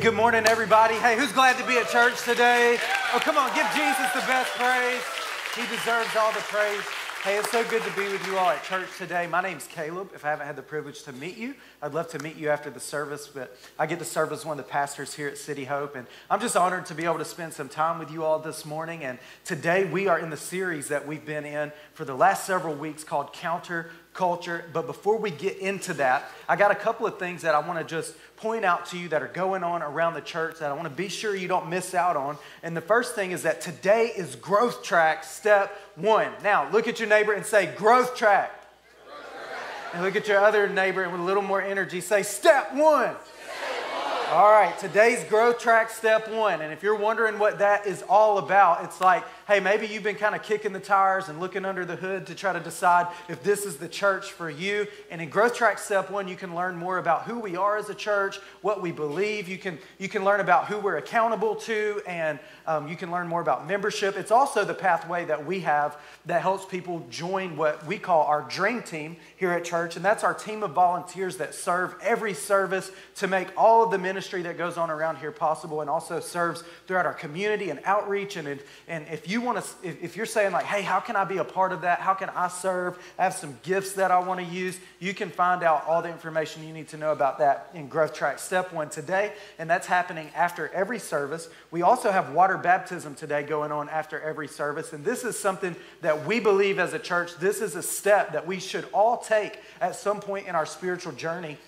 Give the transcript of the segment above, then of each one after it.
Good morning, everybody. Hey, who's glad to be at church today? Oh, come on, give Jesus the best praise. He deserves all the praise. Hey, it's so good to be with you all at church today. My name's Caleb. If I haven't had the privilege to meet you, I'd love to meet you after the service, but I get to serve as one of the pastors here at City Hope, and I'm just honored to be able to spend some time with you all this morning. And today we are in the series that we've been in for the last several weeks called Counter Culture. But before we get into that, I got a couple of things that I want to just point out to you that are going on around the church that I want to be sure you don't miss out on. And the first thing is that today is growth track step one. Now, look at your neighbor and say, growth track. And look at your other neighbor and with a little more energy say, step one. All right, today's growth track step one. And if you're wondering what that is all about, it's like, hey, maybe you've been kind of kicking the tires and looking under the hood to try to decide if this is the church for you. And in growth track step one, you can learn more about who we are as a church, what we believe. You can, you can learn about who we're accountable to, and um, you can learn more about membership. It's also the pathway that we have that helps people join what we call our dream team here at church. And that's our team of volunteers that serve every service to make all of the ministry that goes on around here possible and also serves throughout our community and outreach. And, and if you want to, if, if you're saying like, hey, how can I be a part of that? How can I serve? I have some gifts that I want to use. You can find out all the information you need to know about that in Growth Track Step One today. And that's happening after every service. We also have water baptism today going on after every service. And this is something that we believe as a church, this is a step that we should all take at some point in our spiritual journey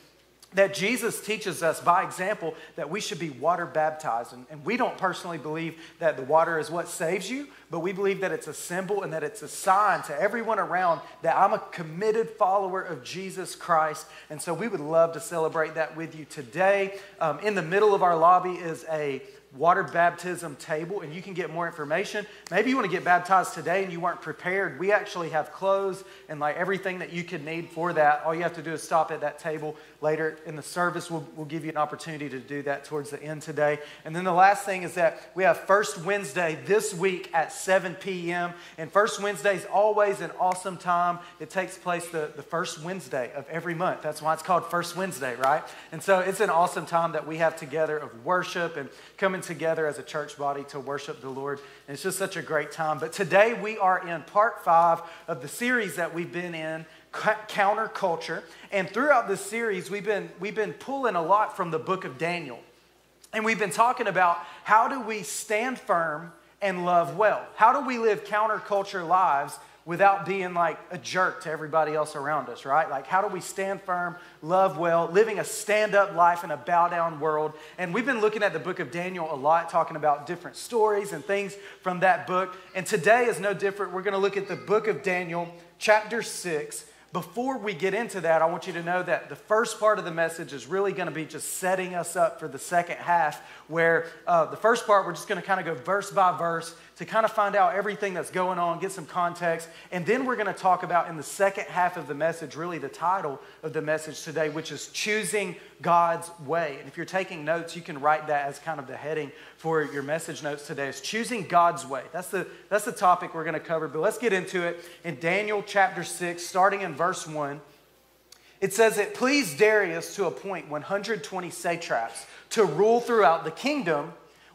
that Jesus teaches us by example that we should be water baptized. And, and, we don't personally believe that the water is what saves you, but we believe that it's a symbol and that it's a sign to everyone around that I'm a committed follower of Jesus Christ. And so we would love to celebrate that with you today. Um, in the middle of our lobby is a water baptism table and you can get more information. Maybe you want to get baptized today and you weren't prepared. We actually have clothes and like everything that you could need for that. All you have to do is stop at that table later in the service. We'll, we'll give you an opportunity to do that towards the end today. And then the last thing is that we have First Wednesday this week at 7 p.m. And First Wednesday is always an awesome time. It takes place the, the first Wednesday of every month. That's why it's called First Wednesday, right? And so it's an awesome time that we have together of worship and coming together as a church body to worship the Lord. And it's just such a great time. But today we are in part five of the series that we've been in, Counterculture. And throughout this series, we've been, we've been pulling a lot from the book of Daniel. And we've been talking about how do we stand firm and love well? How do we live counterculture lives without being like a jerk to everybody else around us, right? Like, how do we stand firm, love well, living a stand up life in a bow down world? And we've been looking at the book of Daniel a lot, talking about different stories and things from that book. And today is no different. We're going to look at the book of Daniel, chapter 6. Before we get into that, I want you to know that the first part of the message is really going to be just setting us up for the second half, where uh, the first part we're just going to kind of go verse by verse to kind of find out everything that's going on, get some context. And then we're going to talk about in the second half of the message, really the title of the message today, which is Choosing God's Way. And if you're taking notes, you can write that as kind of the heading for your message notes today is Choosing God's Way. That's the, that's the topic we're going to cover. But let's get into it in Daniel chapter 6, starting in verse 1. It says, It pleased Darius to appoint 120 satraps to rule throughout the kingdom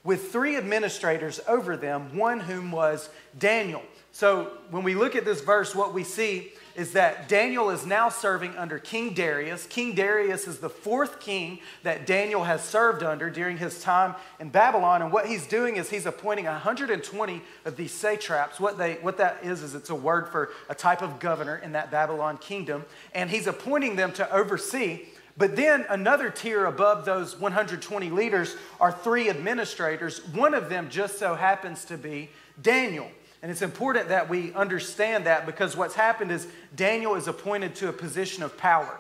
with three administrators over them, one whom was Daniel. So when we look at this verse, what we see is that Daniel is now serving under King Darius. King Darius is the fourth king that Daniel has served under during his time in Babylon. And what he's doing is he's appointing 120 of these satraps. What, they, what that is, is it's a word for a type of governor in that Babylon kingdom. And he's appointing them to oversee but then another tier above those 120 leaders are three administrators. One of them just so happens to be Daniel. And it's important that we understand that because what's happened is Daniel is appointed to a position of power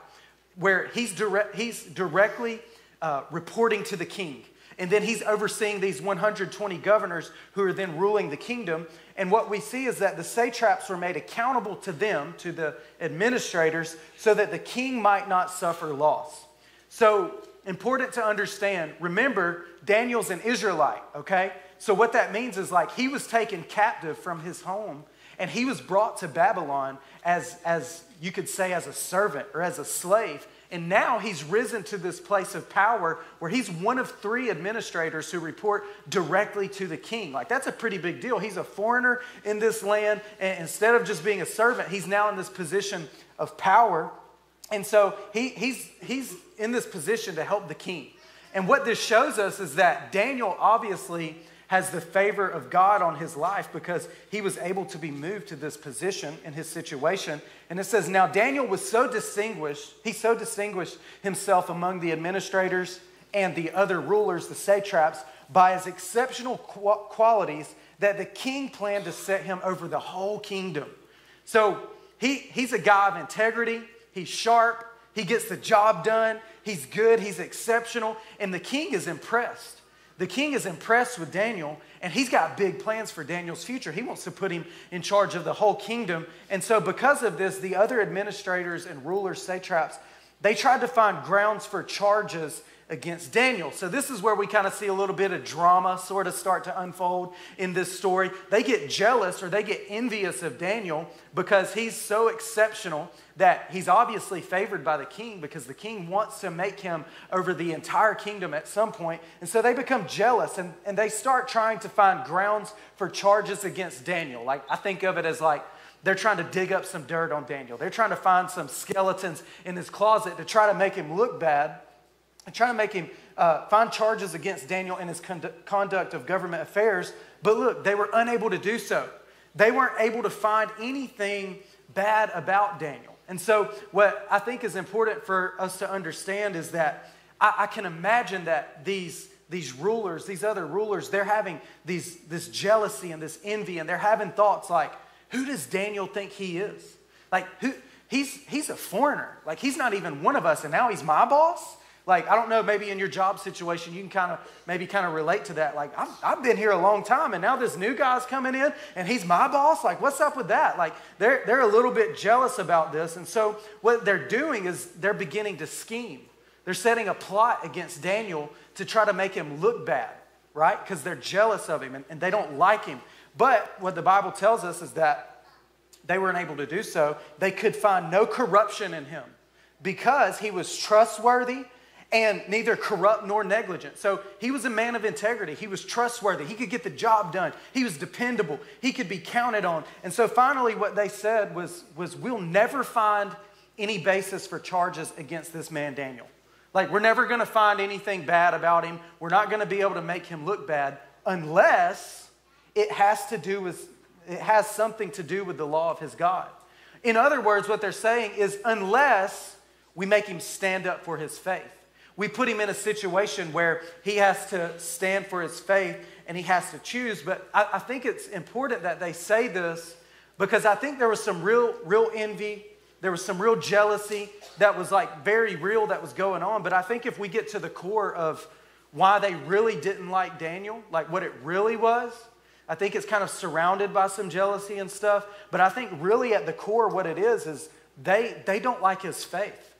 where he's, he's directly uh, reporting to the king. And then he's overseeing these 120 governors who are then ruling the kingdom. And what we see is that the satraps were made accountable to them, to the administrators, so that the king might not suffer loss. So, important to understand remember, Daniel's an Israelite, okay? So, what that means is like he was taken captive from his home and he was brought to Babylon as, as you could say, as a servant or as a slave. And now he's risen to this place of power where he's one of three administrators who report directly to the king. Like, that's a pretty big deal. He's a foreigner in this land. And instead of just being a servant, he's now in this position of power. And so he, he's, he's in this position to help the king. And what this shows us is that Daniel obviously has the favor of God on his life because he was able to be moved to this position in his situation. And it says, Now Daniel was so distinguished, he so distinguished himself among the administrators and the other rulers, the satraps, by his exceptional qualities that the king planned to set him over the whole kingdom. So he, he's a guy of integrity, he's sharp, he gets the job done, he's good, he's exceptional, and the king is impressed the king is impressed with Daniel, and he's got big plans for Daniel's future. He wants to put him in charge of the whole kingdom. And so, because of this, the other administrators and rulers, satraps, they tried to find grounds for charges against Daniel. So, this is where we kind of see a little bit of drama sort of start to unfold in this story. They get jealous or they get envious of Daniel because he's so exceptional that he's obviously favored by the king because the king wants to make him over the entire kingdom at some point. And so they become jealous and, and they start trying to find grounds for charges against Daniel. Like, I think of it as like, they're trying to dig up some dirt on Daniel. They're trying to find some skeletons in his closet to try to make him look bad and trying to make him uh, find charges against Daniel in his conduct of government affairs. But look, they were unable to do so. They weren't able to find anything bad about Daniel. And so, what I think is important for us to understand is that I, I can imagine that these, these rulers, these other rulers, they're having these, this jealousy and this envy, and they're having thoughts like, who does Daniel think he is? Like, who, he's, he's a foreigner. Like, he's not even one of us, and now he's my boss? Like, I don't know, maybe in your job situation, you can kind of maybe kind of relate to that. Like, I've, I've been here a long time, and now this new guy's coming in, and he's my boss. Like, what's up with that? Like, they're, they're a little bit jealous about this. And so, what they're doing is they're beginning to scheme. They're setting a plot against Daniel to try to make him look bad, right? Because they're jealous of him and, and they don't like him. But what the Bible tells us is that they weren't able to do so. They could find no corruption in him because he was trustworthy and neither corrupt nor negligent. So he was a man of integrity. He was trustworthy. He could get the job done. He was dependable. He could be counted on. And so finally, what they said was, was We'll never find any basis for charges against this man, Daniel. Like, we're never going to find anything bad about him. We're not going to be able to make him look bad unless it has to do with, it has something to do with the law of his God. In other words, what they're saying is unless we make him stand up for his faith we put him in a situation where he has to stand for his faith and he has to choose. But I, I, think it's important that they say this because I think there was some real, real envy. There was some real jealousy that was like very real that was going on. But I think if we get to the core of why they really didn't like Daniel, like what it really was, I think it's kind of surrounded by some jealousy and stuff. But I think really at the core, what it is, is they, they don't like his faith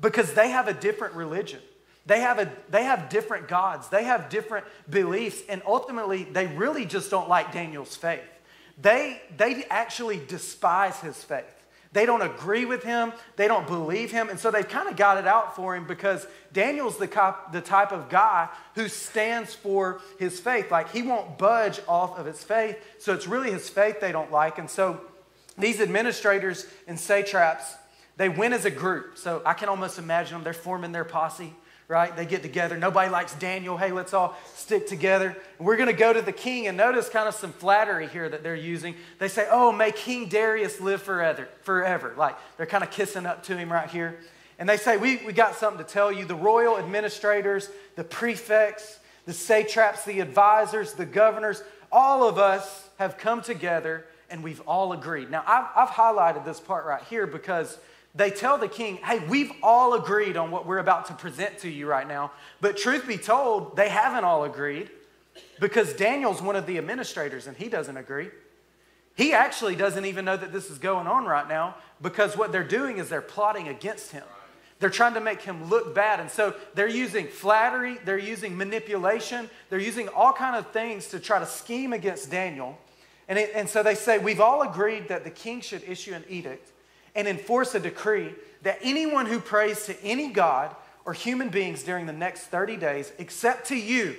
because they have a different religion. They have, a, they have different gods. They have different beliefs. And ultimately, they really just don't like Daniel's faith. They, they actually despise his faith. They don't agree with him. They don't believe him. And so they've kind of got it out for him because Daniel's the, cop, the type of guy who stands for his faith. Like he won't budge off of his faith. So it's really his faith they don't like. And so these administrators and satraps, they went as a group. So I can almost imagine them. They're forming their posse, right? They get together. Nobody likes Daniel. Hey, let's all stick together. We're going to go to the king. And notice kind of some flattery here that they're using. They say, oh, may King Darius live forever. forever. Like they're kind of kissing up to him right here. And they say, we, we got something to tell you. The royal administrators, the prefects, the satraps, the advisors, the governors, all of us have come together and we've all agreed. Now, I've, I've highlighted this part right here because they tell the king, hey, we've all agreed on what we're about to present to you right now. But truth be told, they haven't all agreed because Daniel's one of the administrators and he doesn't agree. He actually doesn't even know that this is going on right now because what they're doing is they're plotting against him. They're trying to make him look bad. And so they're using flattery, they're using manipulation, they're using all kind of things to try to scheme against Daniel. And, it, and so they say, we've all agreed that the king should issue an edict and enforce a decree that anyone who prays to any God or human beings during the next 30 days, except to you,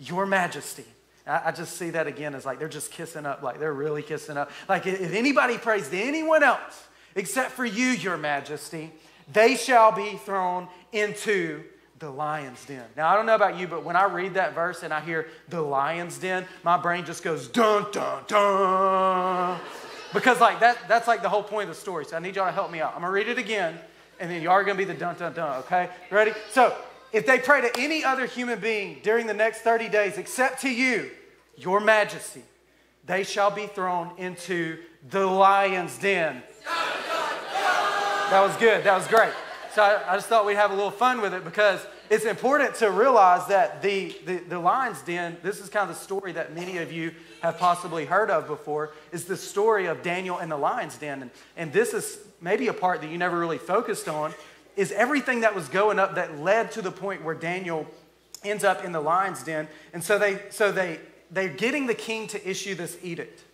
your majesty. I, just see that again as like they're just kissing up, like they're really kissing up. Like if anybody prays to anyone else except for you, your majesty, they shall be thrown into the lion's den. Now, I don't know about you, but when I read that verse and I hear the lion's den, my brain just goes dun, dun, dun. Because, like, that, that's like the whole point of the story. So I need y'all to help me out. I'm to read it again, and then y'all are to be the dun, dun, dun, okay? Ready? So, if they pray to any other human being during the next 30 days except to you, your majesty, they shall be thrown into the lion's den. That was good. That was great. So I, I, just thought we'd have a little fun with it because it's important to realize that the, the, the lion's den, this is kind of the story that many of you have possibly heard of before, is the story of Daniel and the lion's den. And, and this is maybe a part that you never really focused on, is everything that was going up that led to the point where Daniel ends up in the lion's den. And so they so they they're getting the king to issue this edict.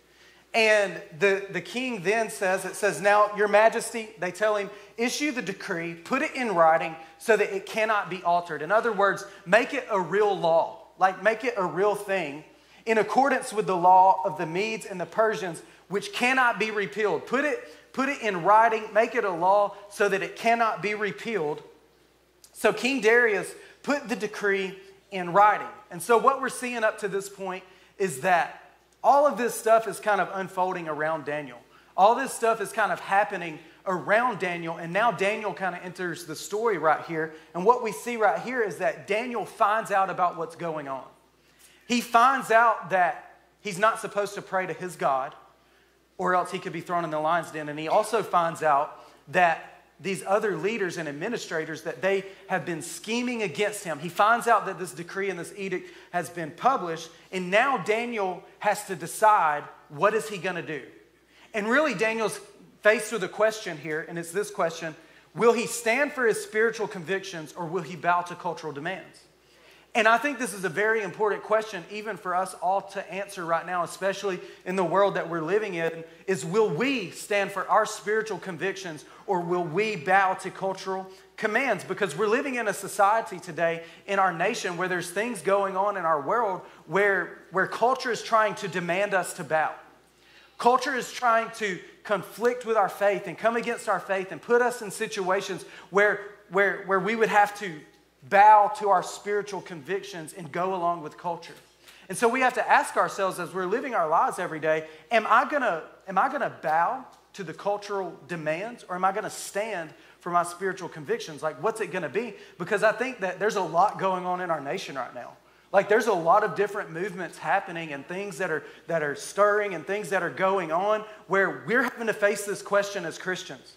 And the, the king then says, it says, Now, your majesty, they tell him, issue the decree, put it in writing so that it cannot be altered. In other words, make it a real law, like make it a real thing in accordance with the law of the Medes and the Persians, which cannot be repealed. Put it, put it in writing, make it a law so that it cannot be repealed. So King Darius put the decree in writing. And so, what we're seeing up to this point is that all of this stuff is kind of unfolding around Daniel. All this stuff is kind of happening around Daniel, and now Daniel kind of enters the story right here. And what we see right here is that Daniel finds out about what's going on. He finds out that he's not supposed to pray to his God, or else he could be thrown in the lion's den. And he also finds out that these other leaders and administrators that they have been scheming against him. He finds out that this decree and this edict has been published, and now Daniel has to decide what is he going to do. And really Daniel's faced with a question here, and it's this question, will he stand for his spiritual convictions or will he bow to cultural demands? And I think this is a very important question, even for us all to answer right now, especially in the world that we're living in, is will we stand for our spiritual convictions or will we bow to cultural commands? Because we're living in a society today in our nation where there's things going on in our world where, where culture is trying to demand us to bow. Culture is trying to conflict with our faith and come against our faith and put us in situations where, where, where we would have to bow to our spiritual convictions and go along with culture. And so we have to ask ourselves as we're living our lives every day, am I gonna, am I gonna bow to the cultural demands or am I gonna stand for my spiritual convictions? Like, what's it gonna be? Because I think that there's a lot going on in our nation right now. Like there's a lot of different movements happening and things that are that are stirring and things that are going on where we're having to face this question as Christians.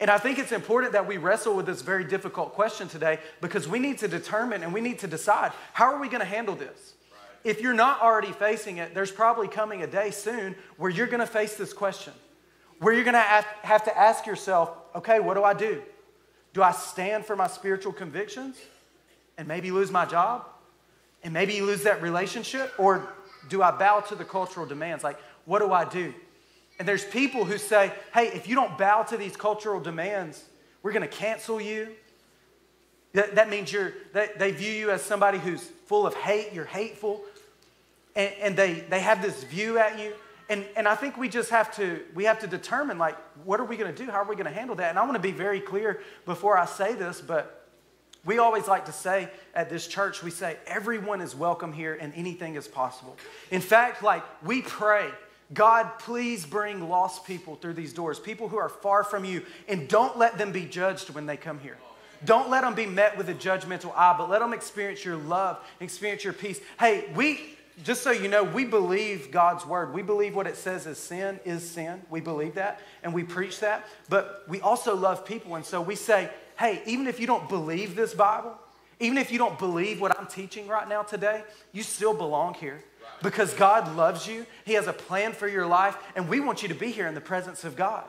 And I think it's important that we wrestle with this very difficult question today because we need to determine and we need to decide how are we going to handle this? If you're not already facing it, there's probably coming a day soon where you're going to face this question, where you're going to have to ask yourself, okay, what do I do? Do I stand for my spiritual convictions and maybe lose my job and maybe you lose that relationship? Or do I bow to the cultural demands? Like, what do I do? And there's people who say, hey, if you don't bow to these cultural demands, we're going to cancel you. That, that means you're, they, they view you as somebody who's full of hate, you're hateful, and, and they, they have this view at you. And, and I think we just have to, we have to determine, like, what are we going to do? How are we going to handle that? And I want to be very clear before I say this, but we always like to say at this church, we say, everyone is welcome here and anything is possible. In fact, like, we pray God, please bring lost people through these doors, people who are far from you, and don't let them be judged when they come here. Don't let them be met with a judgmental eye, but let them experience your love, experience your peace. Hey, we, just so you know, we believe God's word. We believe what it says is sin is sin. We believe that, and we preach that. But we also love people, and so we say, hey, even if you don't believe this Bible, even if you don't believe what I'm teaching right now today, you still belong here because God loves you. He has a plan for your life, and we want you to be here in the presence of God.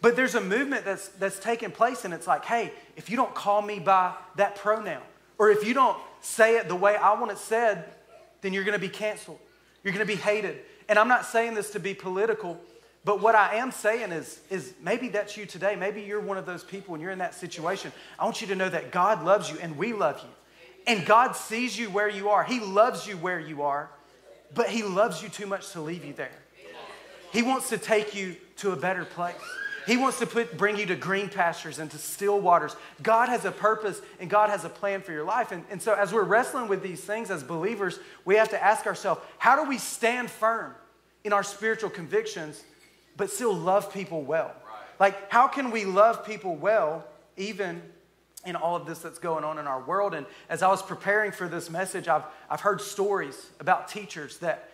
But there's a movement that's, that's taking place, and it's like, hey, if you don't call me by that pronoun, or if you don't say it the way I want it said, then you're gonna be canceled. You're gonna be hated. And I'm not saying this to be political, But what I am saying is, is maybe that's you today. Maybe you're one of those people and you're in that situation. I want you to know that God loves you and we love you. And God sees you where you are. He loves you where you are, but He loves you too much to leave you there. He wants to take you to a better place. He wants to put, bring you to green pastures and to still waters. God has a purpose and God has a plan for your life. And, and so, as we're wrestling with these things as believers, we have to ask ourselves how do we stand firm in our spiritual convictions, but still love people well? Like, how can we love people well even in all of this that's going on in our world? And as I was preparing for this message, I've, I've heard stories about teachers that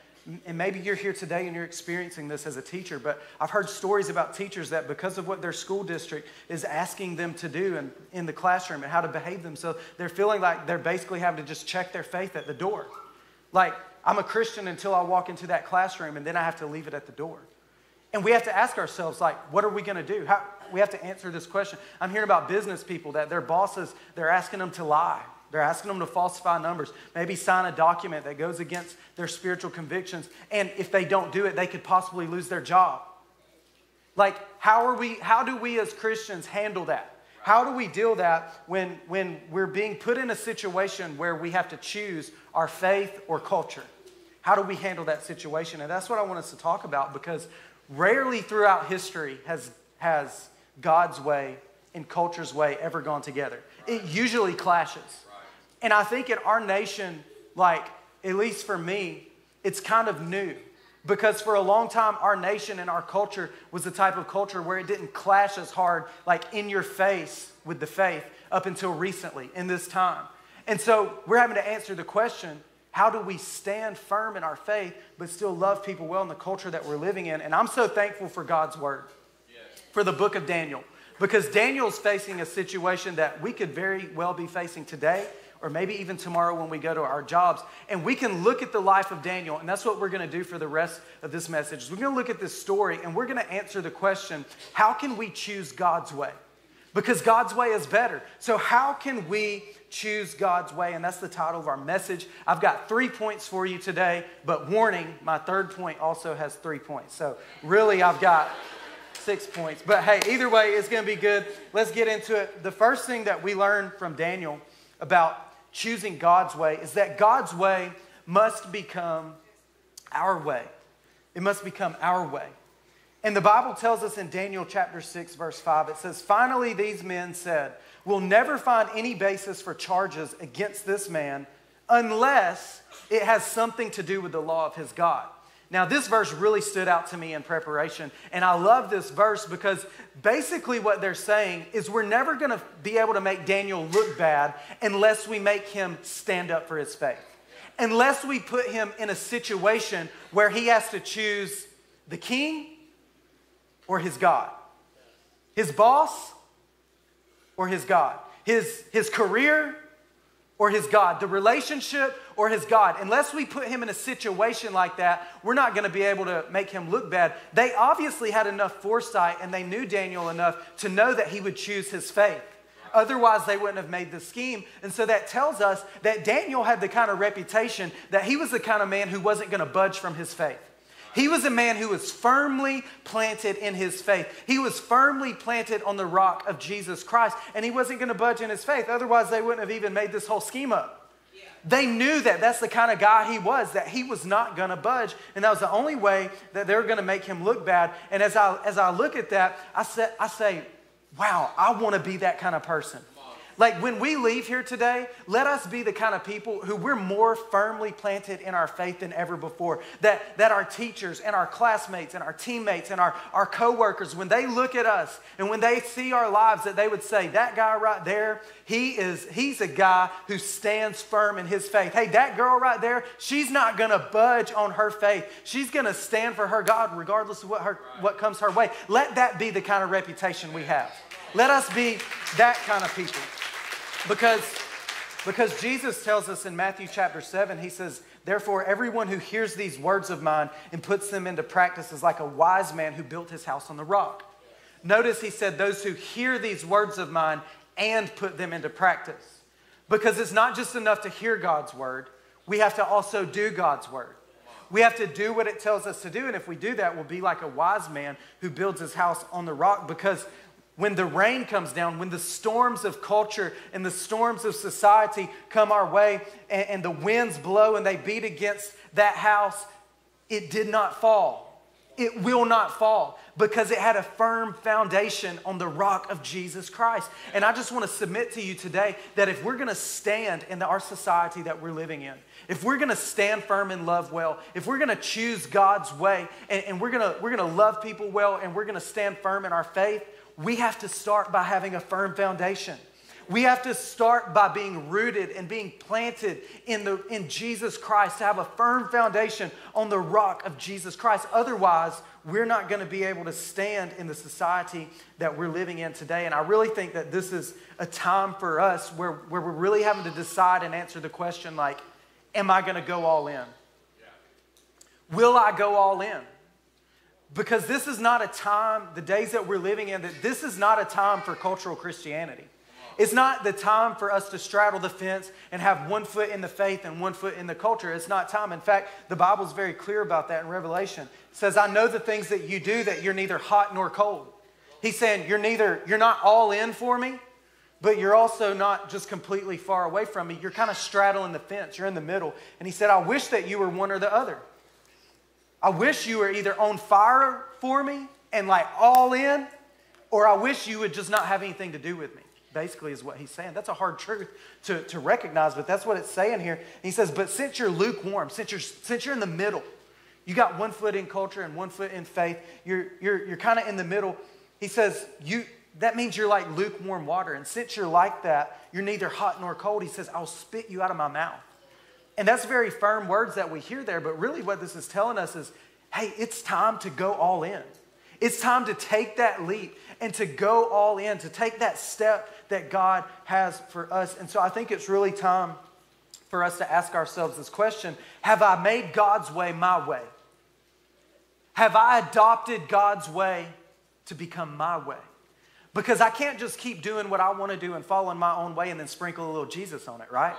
and maybe you're here today and you're experiencing this as a teacher, but I've heard stories about teachers that because of what their school district is asking them to do in, in the classroom and how to behave themselves, they're feeling like they're basically having to just check their faith at the door. Like, I'm a Christian until I walk into that classroom and then I have to leave it at the door. And we have to ask ourselves, like, what are we going to do? How, we have to answer this question. I'm hearing about business people that their bosses, they're asking them to lie they're asking them to falsify numbers, maybe sign a document that goes against their spiritual convictions. And if they don't do it, they could possibly lose their job. Like, how, are we, how do we as Christians handle that? How do we deal that when, when we're being put in a situation where we have to choose our faith or culture? How do we handle that situation? And that's what I want us to talk about because rarely throughout history has, has God's way and culture's way ever gone together. It usually clashes. And I think in our nation, like, at least for me, it's kind of new. Because for a long time, our nation and our culture was the type of culture where it didn't clash as hard, like in your face with the faith, up until recently in this time. And so we're having to answer the question how do we stand firm in our faith, but still love people well in the culture that we're living in? And I'm so thankful for God's word, for the book of Daniel, because Daniel's facing a situation that we could very well be facing today or maybe even tomorrow when we go to our jobs. And we can look at the life of Daniel, and that's what we're going to do for the rest of this message. We're going to look at this story and we're going to answer the question how can we choose God's way? Because God's way is better. So, how can we choose God's way? And that's the title of our message. I've got three points for you today, but warning, my third point also has three points. So, really, I've got six points. But hey, either way, it's going to be good. Let's get into it. The first thing that we learned from Daniel about choosing God's way is that God's way must become our way. It must become our way. And the Bible tells us in Daniel chapter 6, verse 5, it says, Finally, these men said, We'll never find any basis for charges against this man unless it has something to do with the law of his God. Now, this verse really stood out to me in preparation, and I love this verse because basically what they're saying is we're never going to be able to make Daniel look bad unless we make him stand up for his faith. Unless we put him in a situation where he has to choose the king or his God, his boss or his God, his, his career or his God, the relationship or his God. Unless we put him in a situation like that, we're not going to be able to make him look bad. They obviously had enough foresight and they knew Daniel enough to know that he would choose his faith. Otherwise, they wouldn't have made the scheme. And so that tells us that Daniel had the kind of reputation that he was the kind of man who wasn't going to budge from his faith. He was a man who was firmly planted in his faith. He was firmly planted on the rock of Jesus Christ, and he wasn't going to budge in his faith. Otherwise, they wouldn't have even made this whole scheme up. They knew that that's the kind of guy he was, that he was not going to budge. And that was the only way that they were going to make him look bad. And as I, as I look at that, I say, I say, wow, I want to be that kind of person. Like when we leave here today, let us be the kind of people who we're more firmly planted in our faith than ever before. That, that our teachers and our classmates and our teammates and our, our coworkers, when they look at us and when they see our lives, that they would say, that guy right there, he is, he's a guy who stands firm in his faith. Hey, that girl right there, she's not gonna budge on her faith. She's gonna stand for her God regardless of what, her, what comes her way. Let that be the kind of reputation we have. Let us be that kind of people. Because, because Jesus tells us in Matthew chapter 7, he says, Therefore, everyone who hears these words of mine and puts them into practice is like a wise man who built his house on the rock. Notice he said, Those who hear these words of mine and put them into practice. Because it's not just enough to hear God's word, we have to also do God's word. We have to do what it tells us to do. And if we do that, we'll be like a wise man who builds his house on the rock because when the rain comes down, when the storms of culture and the storms of society come our way and, and the winds blow and they beat against that house, it did not fall it will not fall because it had a firm foundation on the rock of Jesus Christ. And I just want to submit to you today that if we're going to stand in our society that we're living in, if we're going to stand firm and love well, if we're going to choose God's way and, and we're going to, we're going to love people well and we're going to stand firm in our faith, we have to start by having a firm foundation. We have to start by being rooted and being planted in, the, in Jesus Christ to have a firm foundation on the rock of Jesus Christ. Otherwise, we're not going to be able to stand in the society that we're living in today. And I really think that this is a time for us where, where we're really having to decide and answer the question like, am I going to go all in? Will I go all in? Because this is not a time, the days that we're living in, that this is not a time for cultural Christianity. It's not the time for us to straddle the fence and have one foot in the faith and one foot in the culture. It's not time. In fact, the Bible is very clear about that in Revelation. It says, I know the things that you do, that you're neither hot nor cold. He's saying, You're neither, you're not all in for me, but you're also not just completely far away from me. You're kind of straddling the fence. You're in the middle. And he said, I wish that you were one or the other. I wish you were either on fire for me and like all in, or I wish you would just not have anything to do with me basically is what he's saying. That's a hard truth to, to recognize, but that's what it's saying here. He says, But since you're lukewarm, since you're, since you're in the middle, you got one foot in culture and one foot in faith, you're, you're, you're kind of in the middle. He says, you, That means you're like lukewarm water. And since you're like that, you're neither hot nor cold. He says, I'll spit you out of my mouth. And that's very firm words that we hear there, but really what this is telling us is hey, it's time to go all in. It's time to take that leap and to go all in, to take that step that God has for us. And so I think it's really time for us to ask ourselves this question Have I made God's way my way? Have I adopted God's way to become my way? Because I can't just keep doing what I want to do and following my own way and then sprinkle a little Jesus on it, right?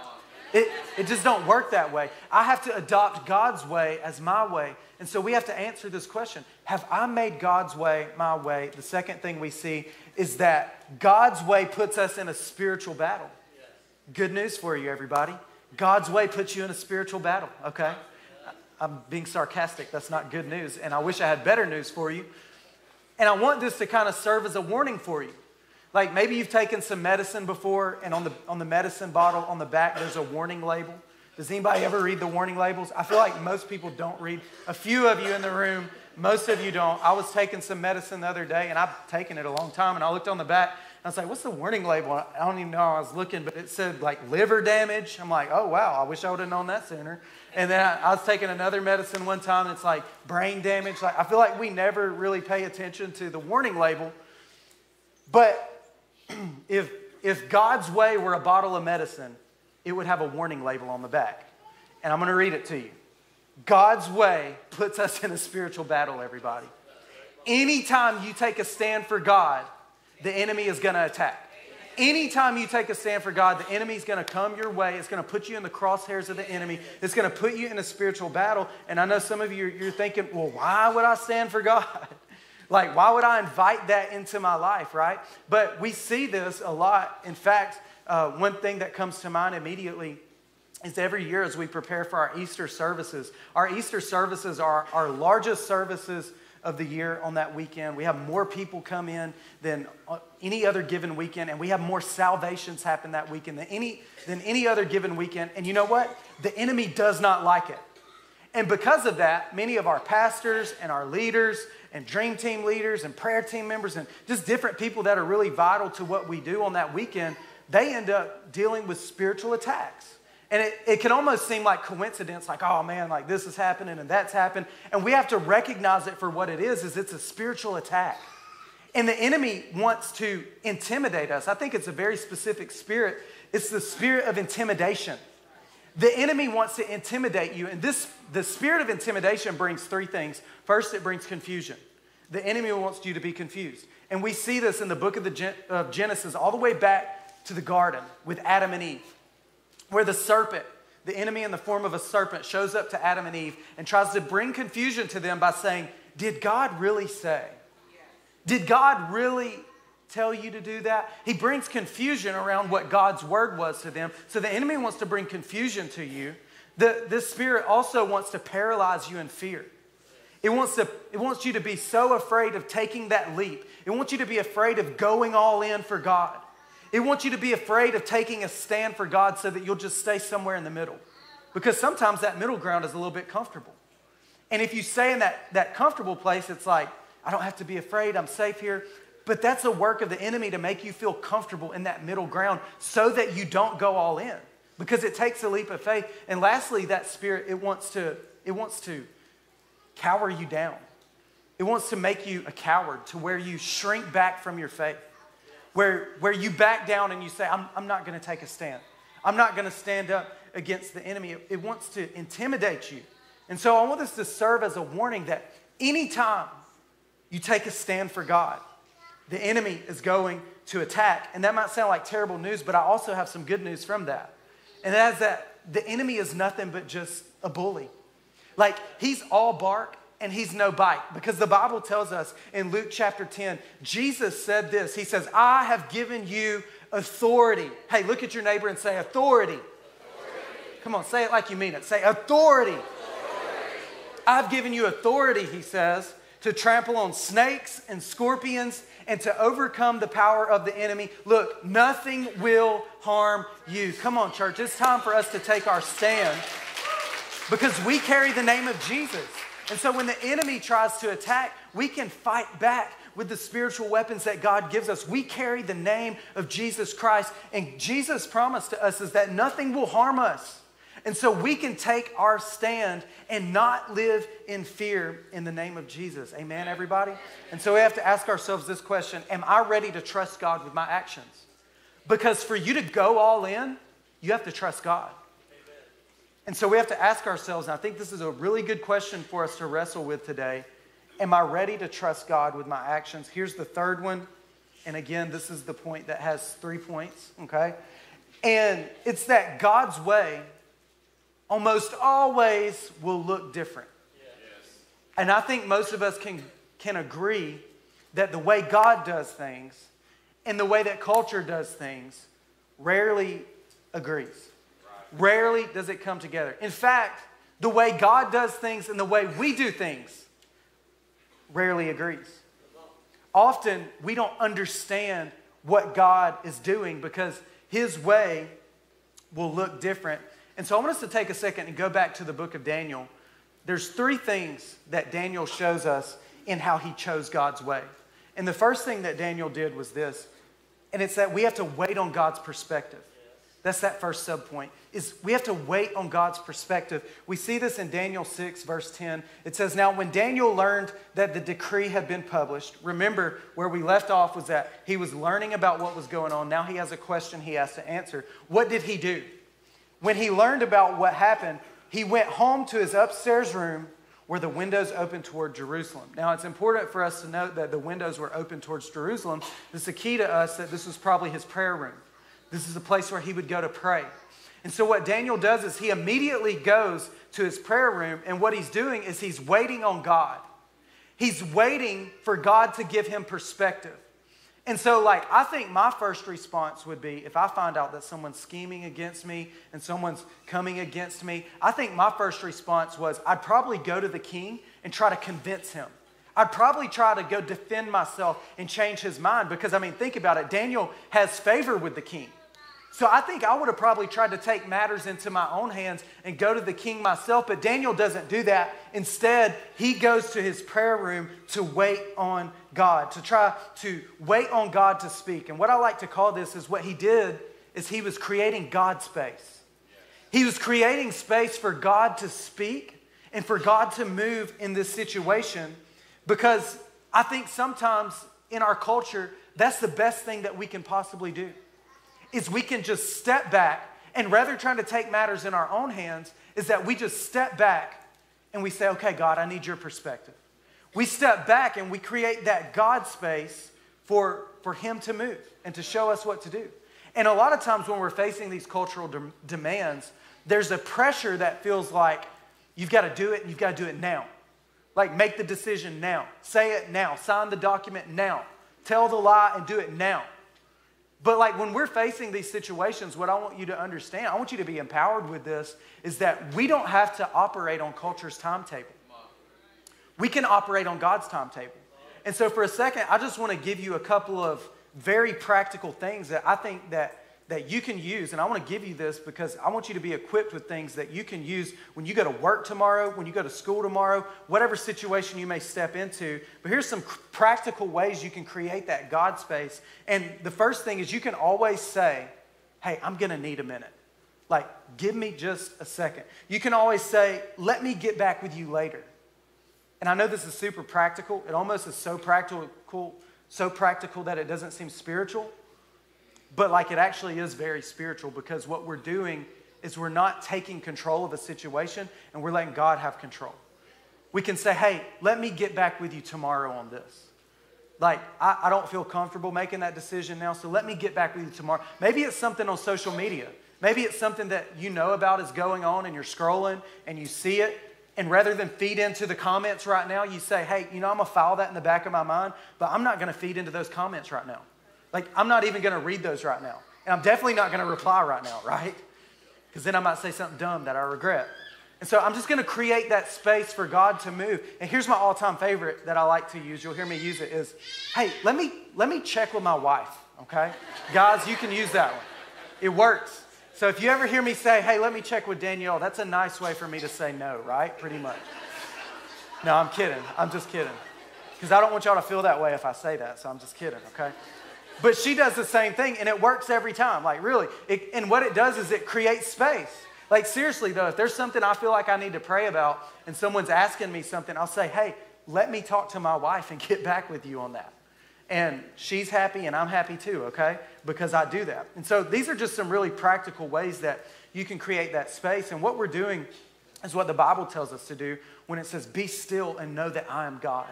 It, it just don't work that way. I have to adopt God's way as my way. And so we have to answer this question Have I made God's way my way? The second thing we see is that God's way puts us in a spiritual battle. Good news for you, everybody. God's way puts you in a spiritual battle, okay? I'm being sarcastic. That's not good news. And I wish I had better news for you. And I want this to kind of serve as a warning for you. Like maybe you've taken some medicine before, and on the, on the medicine bottle on the back, there's a warning label. Does anybody ever read the warning labels? I feel like most people don't read. A few of you in the room, most of you don't. I was taking some medicine the other day, and I've taken it a long time, and I looked on the back, and I was like, what's the warning label? I don't even know I was looking, but it said like liver damage. I'm like, oh, wow, I wish I would have known that sooner. And then I, I was taking another medicine one time, and it's like brain damage. Like I feel like we never really pay attention to the warning label. But if, if God's way were a bottle of medicine, it would have a warning label on the back. And I'm going to read it to you. God's way puts us in a spiritual battle, everybody. Anytime you take a stand for God, the enemy is going to attack. Anytime you take a stand for God, the enemy is going to come your way. It's going to put you in the crosshairs of the enemy. It's going to put you in a spiritual battle. And I know some of you, you're thinking, well, why would I stand for God? like, why would I invite that into my life, right? But we see this a lot. In fact, uh, one thing that comes to mind immediately is every year as we prepare for our Easter services. Our Easter services are our largest services of the year on that weekend. We have more people come in than uh, any other given weekend, and we have more salvations happen that weekend than any, than any other given weekend. And you know what? The enemy does not like it. And because of that, many of our pastors and our leaders and dream team leaders and prayer team members and just different people that are really vital to what we do on that weekend they end up dealing with spiritual attacks. And it, it can almost seem like coincidence, like, oh man, like this is happening and that's happened. And we have to recognize it for what it is, is it's a spiritual attack. And the enemy wants to intimidate us. I think it's a very specific spirit. It's the spirit of intimidation. The enemy wants to intimidate you. And this, the spirit of intimidation brings three things. First, it brings confusion. The enemy wants you to be confused. And we see this in the book of, the, of Genesis all the way back to the garden with Adam and Eve, where the serpent, the enemy in the form of a serpent shows up to Adam and Eve and tries to bring confusion to them by saying, Did God really say? Did God really tell you to do that? He brings confusion around what God's word was to them. So the enemy wants to bring confusion to you. The, this spirit also wants to paralyze you in fear. It wants, to, it wants you to be so afraid of taking that leap. It wants you to be afraid of going all in for God. It wants you to be afraid of taking a stand for God so that you'll just stay somewhere in the middle. Because sometimes that middle ground is a little bit comfortable. And if you stay in that, that comfortable place, it's like, I don't have to be afraid, I'm safe here. But that's a work of the enemy to make you feel comfortable in that middle ground so that you don't go all in. Because it takes a leap of faith. And lastly, that spirit, it wants to, it wants to cower you down. It wants to make you a coward to where you shrink back from your faith where, where you back down and you say, I'm, I'm not going to take a stand. I'm not going to stand up against the enemy. It, it wants to intimidate you. And so I want this to serve as a warning that anytime you take a stand for God, the enemy is going to attack. And that might sound like terrible news, but I also have some good news from that. And that is that the enemy is nothing but just a bully. Like he's all bark and he's no bite. Because the Bible tells us in Luke chapter 10, Jesus said this He says, I have given you authority. Hey, look at your neighbor and say, authority. authority. Come on, say it like you mean it. Say, authority. authority. I've given you authority, he says, to trample on snakes and scorpions and to overcome the power of the enemy. Look, nothing will harm you. Come on, church. It's time for us to take our stand because we carry the name of Jesus. And so when the enemy tries to attack, we can fight back with the spiritual weapons that God gives us. We carry the name of Jesus Christ. And Jesus' promise to us is that nothing will harm us. And so we can take our stand and not live in fear in the name of Jesus. Amen, everybody? And so we have to ask ourselves this question Am I ready to trust God with my actions? Because for you to go all in, you have to trust God. And so we have to ask ourselves, and I think this is a really good question for us to wrestle with today Am I ready to trust God with my actions? Here's the third one. And again, this is the point that has three points, okay? And it's that God's way almost always will look different. Yes. And I think most of us can, can agree that the way God does things and the way that culture does things rarely agrees. Rarely does it come together. In fact, the way God does things and the way we do things rarely agrees. Often we don't understand what God is doing because His way will look different. And so I want us to take a second and go back to the book of Daniel. There's three things that Daniel shows us in how he chose God's way. And the first thing that Daniel did was this, and it's that we have to wait on God's perspective. That's that first subpoint. Is we have to wait on God's perspective. We see this in Daniel 6 verse 10. It says, "Now when Daniel learned that the decree had been published, remember where we left off was that he was learning about what was going on. Now he has a question he has to answer. What did he do? When he learned about what happened, he went home to his upstairs room where the windows opened toward Jerusalem. Now, it's important for us to note that the windows were open towards Jerusalem. This is key to us that this was probably his prayer room. This is a place where he would go to pray. And so, what Daniel does is he immediately goes to his prayer room, and what he's doing is he's waiting on God. He's waiting for God to give him perspective. And so, like, I think my first response would be if I find out that someone's scheming against me and someone's coming against me, I think my first response was I'd probably go to the king and try to convince him. I'd probably try to go defend myself and change his mind because, I mean, think about it. Daniel has favor with the king. So I think I would have probably tried to take matters into my own hands and go to the king myself, but Daniel doesn't do that. Instead, he goes to his prayer room to wait on God, to try to wait on God to speak. And what I like to call this is what he did is he was creating God space. He was creating space for God to speak and for God to move in this situation because I think sometimes in our culture, that's the best thing that we can possibly do is we can just step back and rather trying to take matters in our own hands is that we just step back and we say, okay, God, I need your perspective. We step back and we create that God space for, for Him to move and to show us what to do. And a lot of times when we're facing these cultural de- demands, there's a pressure that feels like you've got to do it and you've got to do it now. Like, make the decision now, say it now, sign the document now, tell the lie and do it now. But like when we're facing these situations, what I want you to understand, I want you to be empowered with this, is that we don't have to operate on culture's timetable. We can operate on God's timetable. And so for a second, I just want to give you a couple of very practical things that I think that that you can use and i want to give you this because i want you to be equipped with things that you can use when you go to work tomorrow when you go to school tomorrow whatever situation you may step into. But here's some practical ways you can create that god space. And the first thing is you can always say hey i'm going to need a minute. Like give me just a second. You can always say let me get back with you later. And i know this is super practical. It almost is so practical so practical that it doesn't seem spiritual but like it actually is very spiritual because what we're doing is we're not taking control of a situation and we're letting God have control. We can say, hey, let me get back with you tomorrow on this. Like, I, I, don't feel comfortable making that decision now, so let me get back with you tomorrow. Maybe it's something on social media. Maybe it's something that you know about is going on and you're scrolling and you see it. And rather than feed into the comments right now, you say, hey, you know, I'm gonna file that in the back of my mind, but I'm not gonna feed into those comments right now. Like, I'm not even going to read those right now. And I'm definitely not going to reply right now, right? Because then I might say something dumb that I regret. And so I'm just going to create that space for God to move. And here's my all-time favorite that I like to use. You'll hear me use it is, "Hey, let me let me check with my wife, okay? Guys, you can use that one. It works. So if you ever hear me say, "Hey, let me check with Danielle," that's a nice way for me to say no, right? Pretty much. No, I'm kidding. I'm just kidding. Because I don't want y'all to feel that way if I say that. So I'm just kidding, okay? But she does the same thing and it works every time. Like, really. It, and what it does is it creates space. Like, seriously, though, if there's something I feel like I need to pray about and someone's asking me something, I'll say, hey, let me talk to my wife and get back with you on that. And she's happy and I'm happy too, okay? Because I do that. And so these are just some really practical ways that you can create that space. And what we're doing is what the Bible tells us to do when it says, be still and know that I am God.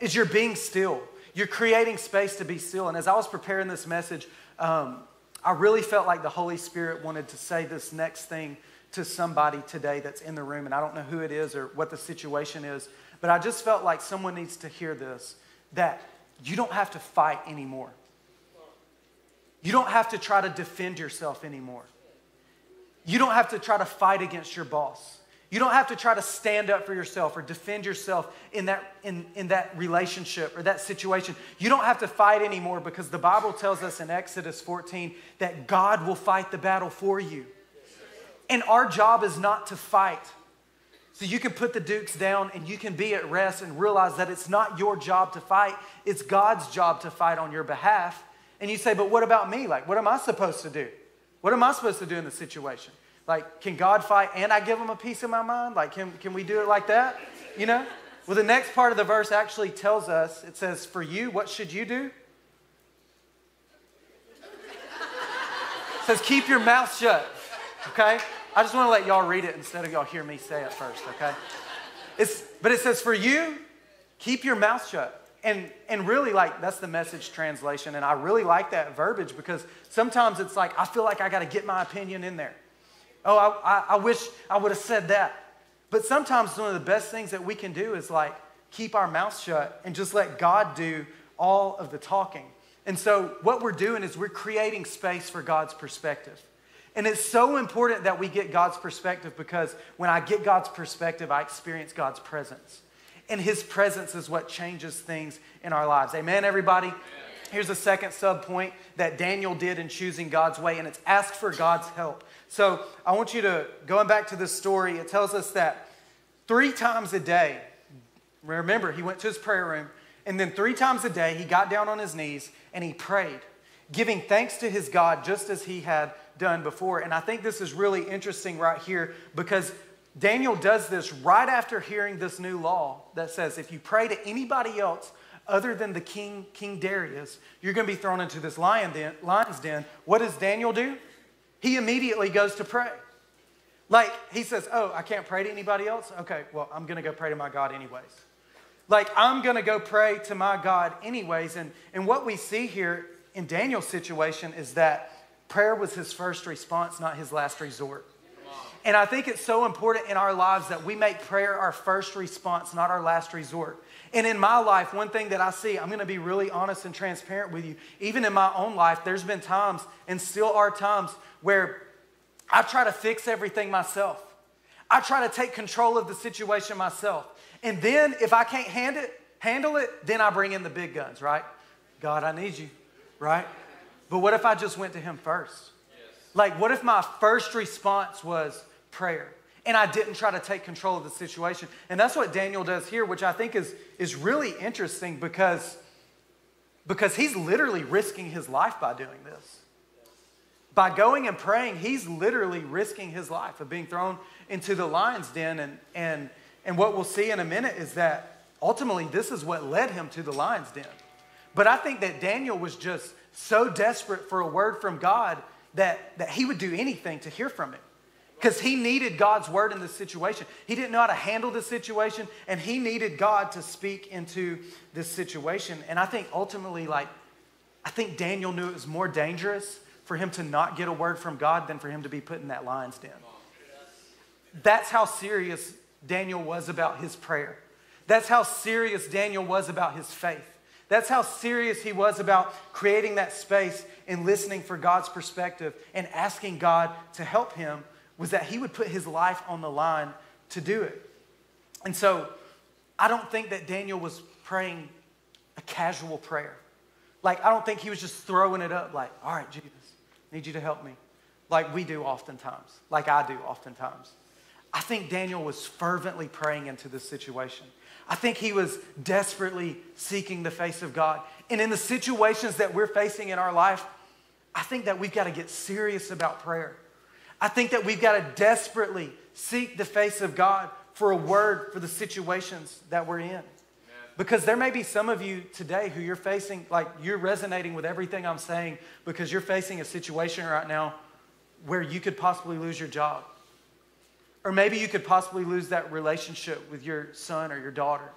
Is you're being still. You're creating space to be still. And as I was preparing this message, um, I really felt like the Holy Spirit wanted to say this next thing to somebody today that's in the room. And I don't know who it is or what the situation is, but I just felt like someone needs to hear this that you don't have to fight anymore. You don't have to try to defend yourself anymore. You don't have to try to fight against your boss. You don't have to try to stand up for yourself or defend yourself in that, in, in that relationship or that situation. You don't have to fight anymore because the Bible tells us in Exodus 14 that God will fight the battle for you. And our job is not to fight. So you can put the dukes down and you can be at rest and realize that it's not your job to fight, it's God's job to fight on your behalf. And you say, but what about me? Like, what am I supposed to do? What am I supposed to do in the situation? Like, can God fight and I give him a piece of my mind? Like, can, can we do it like that? You know? Well, the next part of the verse actually tells us it says, For you, what should you do? It says, Keep your mouth shut. Okay? I just want to let y'all read it instead of y'all hear me say it first, okay? It's, but it says, For you, keep your mouth shut. And, and really, like, that's the message translation. And I really like that verbiage because sometimes it's like, I feel like I got to get my opinion in there. Oh, I, I, I wish I would have said that. But sometimes one of the best things that we can do is like keep our mouth shut and just let God do all of the talking. And so, what we're doing is we're creating space for God's perspective. And it's so important that we get God's perspective because when I get God's perspective, I experience God's presence. And His presence is what changes things in our lives. Amen, everybody? Amen. Here's a second sub point that Daniel did in choosing God's way, and it's ask for God's help. So I want you to, going back to this story, it tells us that three times a day, remember, he went to his prayer room, and then three times a day, he got down on his knees and he prayed, giving thanks to his God just as he had done before. And I think this is really interesting right here because Daniel does this right after hearing this new law that says if you pray to anybody else other than the king, King Darius, you're going to be thrown into this lion den, lion's den. What does Daniel do? He immediately goes to pray. Like he says, Oh, I can't pray to anybody else? Okay, well, I'm going to go pray to my God anyways. Like I'm going to go pray to my God anyways. And, and what we see here in Daniel's situation is that prayer was his first response, not his last resort. And I think it's so important in our lives that we make prayer our first response, not our last resort. And in my life, one thing that I see, I'm gonna be really honest and transparent with you. Even in my own life, there's been times, and still are times, where I try to fix everything myself. I try to take control of the situation myself. And then if I can't hand it, handle it, then I bring in the big guns, right? God, I need you, right? But what if I just went to Him first? Like, what if my first response was prayer and I didn't try to take control of the situation? And that's what Daniel does here, which I think is, is really interesting because, because he's literally risking his life by doing this. By going and praying, he's literally risking his life of being thrown into the lion's den. And, and, and what we'll see in a minute is that ultimately this is what led him to the lion's den. But I think that Daniel was just so desperate for a word from God that, that he would do anything to hear from him because he needed God's word in this situation. He didn't know how to handle the situation, and he needed God to speak into this situation. And I think ultimately, like, I think Daniel knew it was more dangerous for him to not get a word from God than for him to be put in that lion's den. That's how serious Daniel was about his prayer. That's how serious Daniel was about his faith. That's how serious he was about creating that space and listening for God's perspective and asking God to help him was that he would put his life on the line to do it. And so I don't think that Daniel was praying a casual prayer. Like, I don't think he was just throwing it up, like, all right, Jesus, need you to help me, like we do oftentimes, like I do oftentimes. I think Daniel was fervently praying into this situation. I think he was desperately seeking the face of God. And in the situations that we're facing in our life, I think that we've got to get serious about prayer. I think that we've got to desperately seek the face of God for a word for the situations that we're in. Because there may be some of you today who you're facing, like you're resonating with everything I'm saying because you're facing a situation right now where you could possibly lose your job. Or maybe you could possibly lose that relationship with your son or your daughter.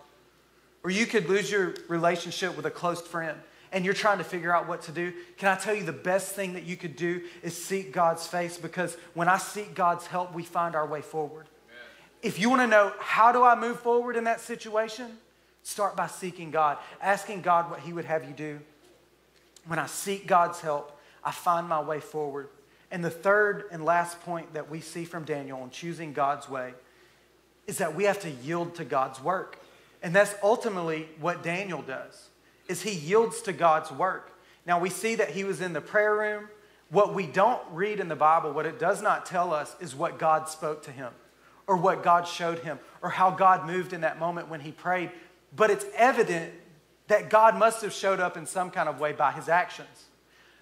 Or you could lose your relationship with a close friend and you're trying to figure out what to do. Can I tell you the best thing that you could do is seek God's face because when I seek God's help, we find our way forward. Amen. If you want to know how do I move forward in that situation, start by seeking God, asking God what He would have you do. When I seek God's help, I find my way forward. And the third and last point that we see from Daniel in choosing God's way is that we have to yield to God's work. And that's ultimately what Daniel does. Is he yields to God's work. Now we see that he was in the prayer room. What we don't read in the Bible, what it does not tell us is what God spoke to him or what God showed him or how God moved in that moment when he prayed. But it's evident that God must have showed up in some kind of way by his actions.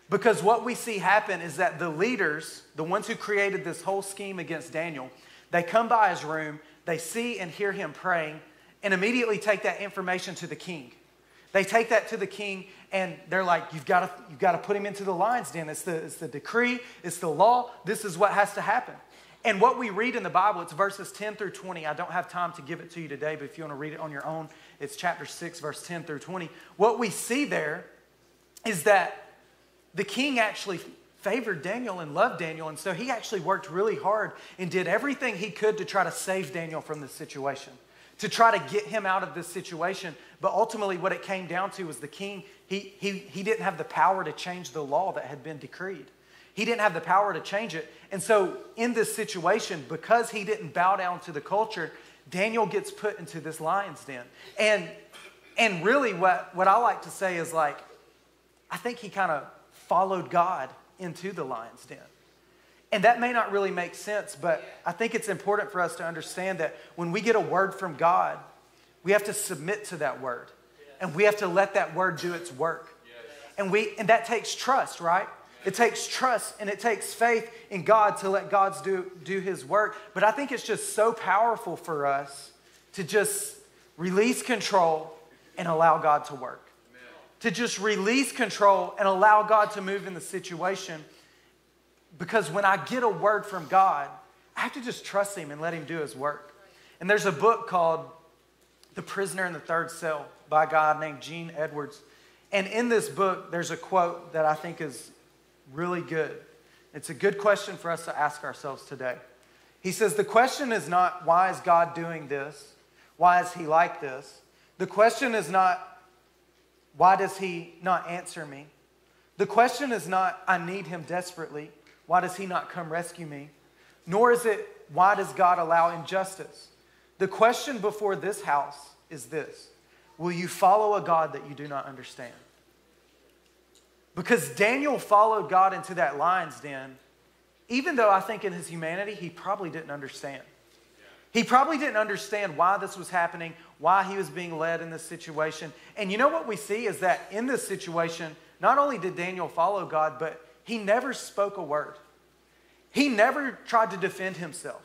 Because what we see happen is that the leaders, the ones who created this whole scheme against Daniel, they come by his room, they see and hear him praying, and immediately take that information to the king. They take that to the king and they're like, You've got to, you've got to put him into the lion's den. It's the, it's the decree, it's the law. This is what has to happen. And what we read in the Bible, it's verses 10 through 20. I don't have time to give it to you today, but if you want to read it on your own, it's chapter 6, verse 10 through 20. What we see there is that the king actually favored Daniel and loved Daniel. And so he actually worked really hard and did everything he could to try to save Daniel from this situation, to try to get him out of this situation. But ultimately, what it came down to was the king, he, he, he didn't have the power to change the law that had been decreed. He didn't have the power to change it. And so, in this situation, because he didn't bow down to the culture, Daniel gets put into this lion's den. And, and really, what, what I like to say is like, I think he kind of followed God into the lion's den. And that may not really make sense, but I think it's important for us to understand that when we get a word from God, we have to submit to that word. And we have to let that word do its work. And we and that takes trust, right? It takes trust and it takes faith in God to let God do, do his work. But I think it's just so powerful for us to just release control and allow God to work to just release control and allow God to move in the situation. Because when I get a word from God, I have to just trust Him and let Him do His work. And there's a book called The Prisoner in the Third Cell by a guy named Gene Edwards. And in this book, there's a quote that I think is really good. It's a good question for us to ask ourselves today. He says, The question is not, why is God doing this? Why is he like this? The question is not, why does he not answer me? The question is not, I need him desperately. Why does he not come rescue me? Nor is it, why does God allow injustice? The question before this house is this Will you follow a God that you do not understand? Because Daniel followed God into that lion's den, even though I think in his humanity, he probably didn't understand. He probably didn't understand why this was happening, why he was being led in this situation. And you know what we see is that in this situation, not only did Daniel follow God, but he never spoke a word. He never tried to defend himself.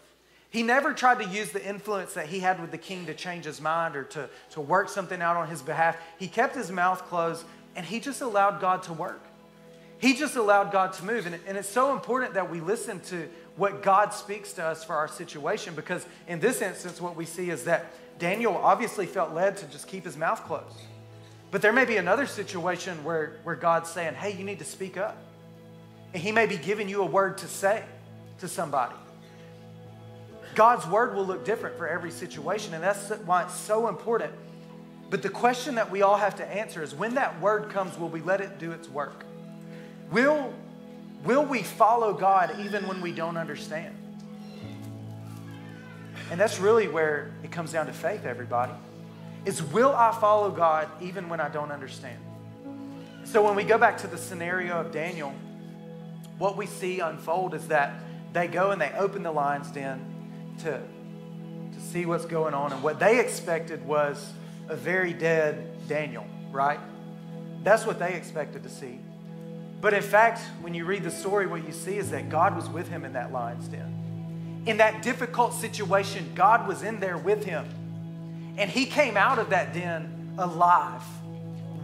He never tried to use the influence that he had with the king to change his mind or to, to work something out on his behalf. He kept his mouth closed and he just allowed God to work. He just allowed God to move. And, and it's so important that we listen to what God speaks to us for our situation because in this instance, what we see is that Daniel obviously felt led to just keep his mouth closed. But there may be another situation where, where God's saying, hey, you need to speak up. And he may be giving you a word to say to somebody. God's word will look different for every situation, and that's why it's so important but the question that we all have to answer is when that word comes, will we let it do its work? Will, will we follow God even when we don't understand? And that's really where it comes down to faith, everybody. Is will I follow God even when I don't understand? So when we go back to the scenario of Daniel, what we see unfold is that they go and they open the lion's den to, to see what's going on. And what they expected was a very dead Daniel, right? That's what they expected to see. But in fact, when you read the story, what you see is that God was with him in that lion's den. In that difficult situation, God was in there with him. And he came out of that den alive,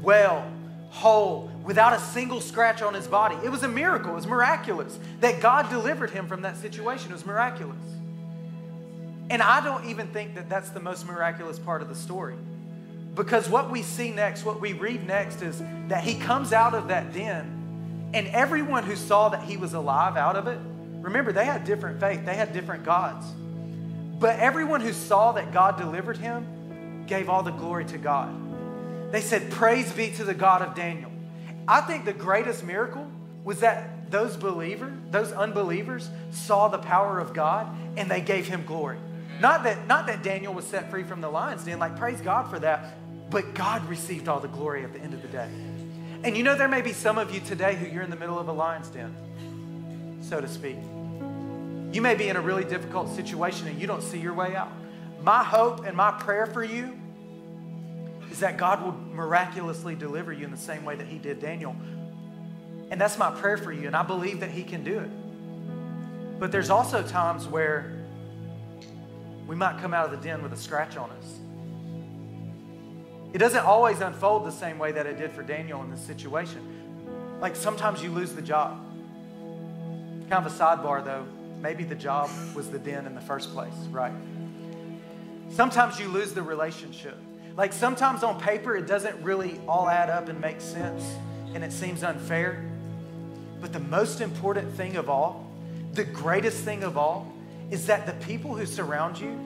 well, whole, without a single scratch on his body. It was a miracle, it was miraculous that God delivered him from that situation. It was miraculous. And I don't even think that that's the most miraculous part of the story. Because what we see next, what we read next, is that he comes out of that den, and everyone who saw that he was alive out of it, remember, they had different faith, they had different gods. But everyone who saw that God delivered him gave all the glory to God. They said, Praise be to the God of Daniel. I think the greatest miracle was that those believers, those unbelievers, saw the power of God and they gave him glory. Not that, not that Daniel was set free from the lion's den, like praise God for that. But God received all the glory at the end of the day. And you know, there may be some of you today who you're in the middle of a lion's den, so to speak. You may be in a really difficult situation and you don't see your way out. My hope and my prayer for you is that God will miraculously deliver you in the same way that He did Daniel. And that's my prayer for you, and I believe that He can do it. But there's also times where we might come out of the den with a scratch on us. It doesn't always unfold the same way that it did for Daniel in this situation. Like sometimes you lose the job. Kind of a sidebar though, maybe the job was the den in the first place, right? Sometimes you lose the relationship. Like sometimes on paper it doesn't really all add up and make sense and it seems unfair. But the most important thing of all, the greatest thing of all, is that the people who surround you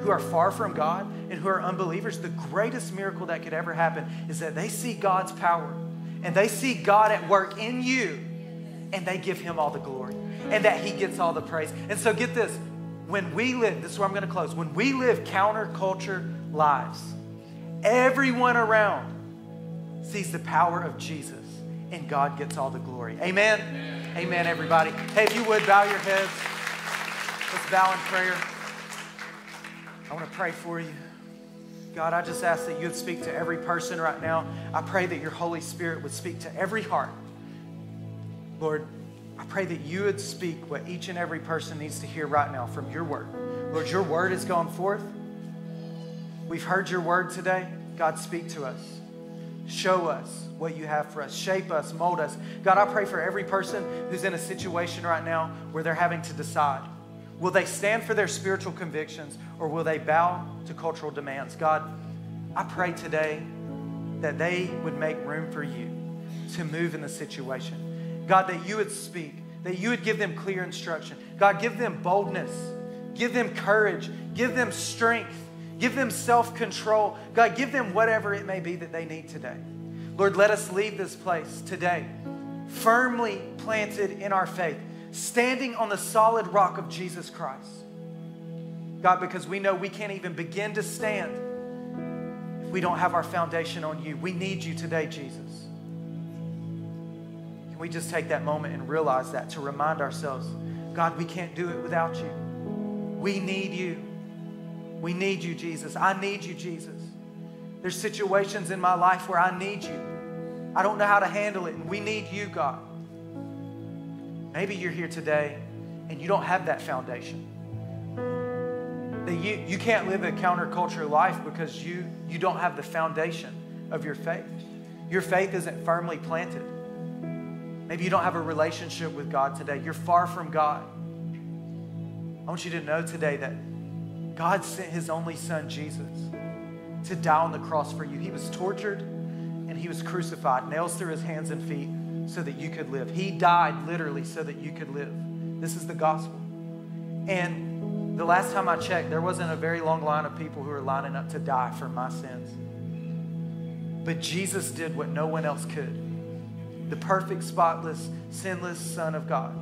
who are far from God and who are unbelievers, the greatest miracle that could ever happen is that they see God's power and they see God at work in you and they give him all the glory and that he gets all the praise. And so get this, when we live, this is where I'm going to close, when we live counterculture lives, everyone around sees the power of Jesus and God gets all the glory. Amen. Amen, Amen everybody. Hey, if you would bow your heads. Let's bow in prayer. I want to pray for you. God, I just ask that you would speak to every person right now. I pray that your Holy Spirit would speak to every heart. Lord, I pray that you would speak what each and every person needs to hear right now from your word. Lord, your word has gone forth. We've heard your word today. God, speak to us. Show us what you have for us. Shape us, mold us. God, I pray for every person who's in a situation right now where they're having to decide. Will they stand for their spiritual convictions or will they bow to cultural demands? God, I pray today that they would make room for you to move in the situation. God, that you would speak, that you would give them clear instruction. God, give them boldness Give them courage. Give them strength. Give them self control. God, give them whatever it may be that they need today. Lord, let us leave this place today firmly planted in our faith, standing on the solid rock of Jesus Christ. God, because we know we can't even begin to stand if we don't have our foundation on you. We need you today, Jesus. Can we just take that moment and realize that to remind ourselves, God, we can't do it without you. We need you. We need you, Jesus. I need you, Jesus. There's situations in my life where I need you. I don't know how to handle it, and we need you, God. Maybe you're here today and you don't have that foundation. That you, you can't live a counterculture life because you, you don't have the foundation of your faith. Your faith isn't firmly planted. Maybe you don't have a relationship with God today. You're far from God. I want you to know today that God sent his only son, Jesus, to die on the cross for you. He was tortured and he was crucified, nails through his hands and feet so that you could live. He died literally so that you could live. This is the gospel. And the last time I checked, there wasn't a very long line of people who were lining up to die for my sins. But Jesus did what no one else could the perfect, spotless, sinless Son of God.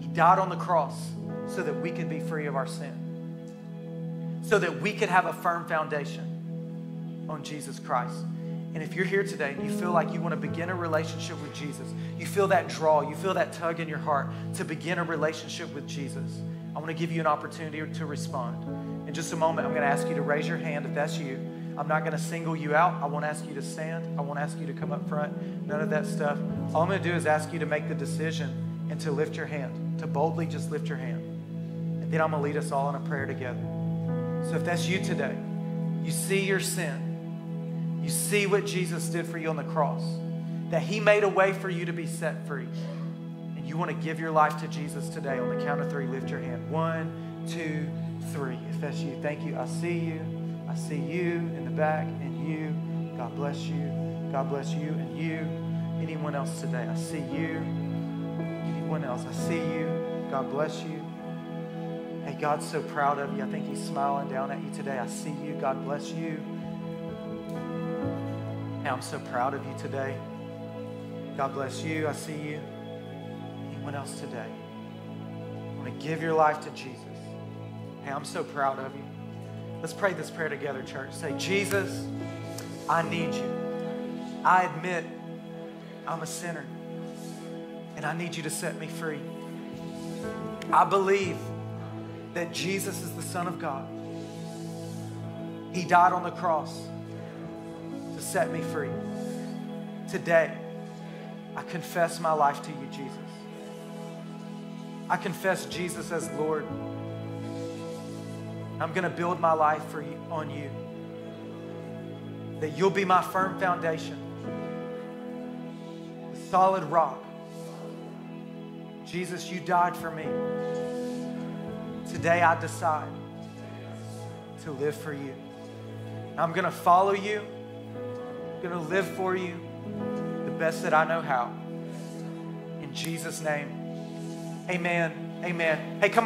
He died on the cross so that we could be free of our sin so that we could have a firm foundation on Jesus Christ. And if you're here today and you feel like you want to begin a relationship with Jesus, you feel that draw, you feel that tug in your heart to begin a relationship with Jesus, I want to give you an opportunity to respond. In just a moment, I'm going to ask you to raise your hand if that's you. I'm not going to single you out. I won't ask you to stand. I won't ask you to come up front. None of that stuff. All I'm going to do is ask you to make the decision and to lift your hand, to boldly just lift your hand. And then I'm going to lead us all in a prayer together. So if that's you today, you see your sin, you see what Jesus did for you on the cross, that He made a way for you to be set free, and you want to give your life to Jesus today, on the count of three, lift your hand. One, two, three. If that's you, thank you. I see you. I see you in the back, and you. God bless you. God bless you, and you. Anyone else today? I see you. Anyone else? I see you. God bless you. Hey, God's so proud of you. I think He's smiling down at you today. I see you. God bless you. Hey, I'm so proud of you today. God bless you. I see you. Anyone else today? I want to give your life to Jesus. Hey, I'm so proud of you. Let's pray this prayer together, church. Say, Jesus, I need you. I admit I'm a sinner and I need you to set me free. I believe that Jesus is the Son of God. He died on the cross to set me free. Today, I confess my life to you, Jesus. I confess Jesus as Lord. I'm going to build my life for you, on you. That you'll be my firm foundation, solid rock. Jesus, you died for me. Today I decide to live for you. I'm going to follow you. I'm going to live for you the best that I know how. In Jesus' name, amen. Amen. Hey, come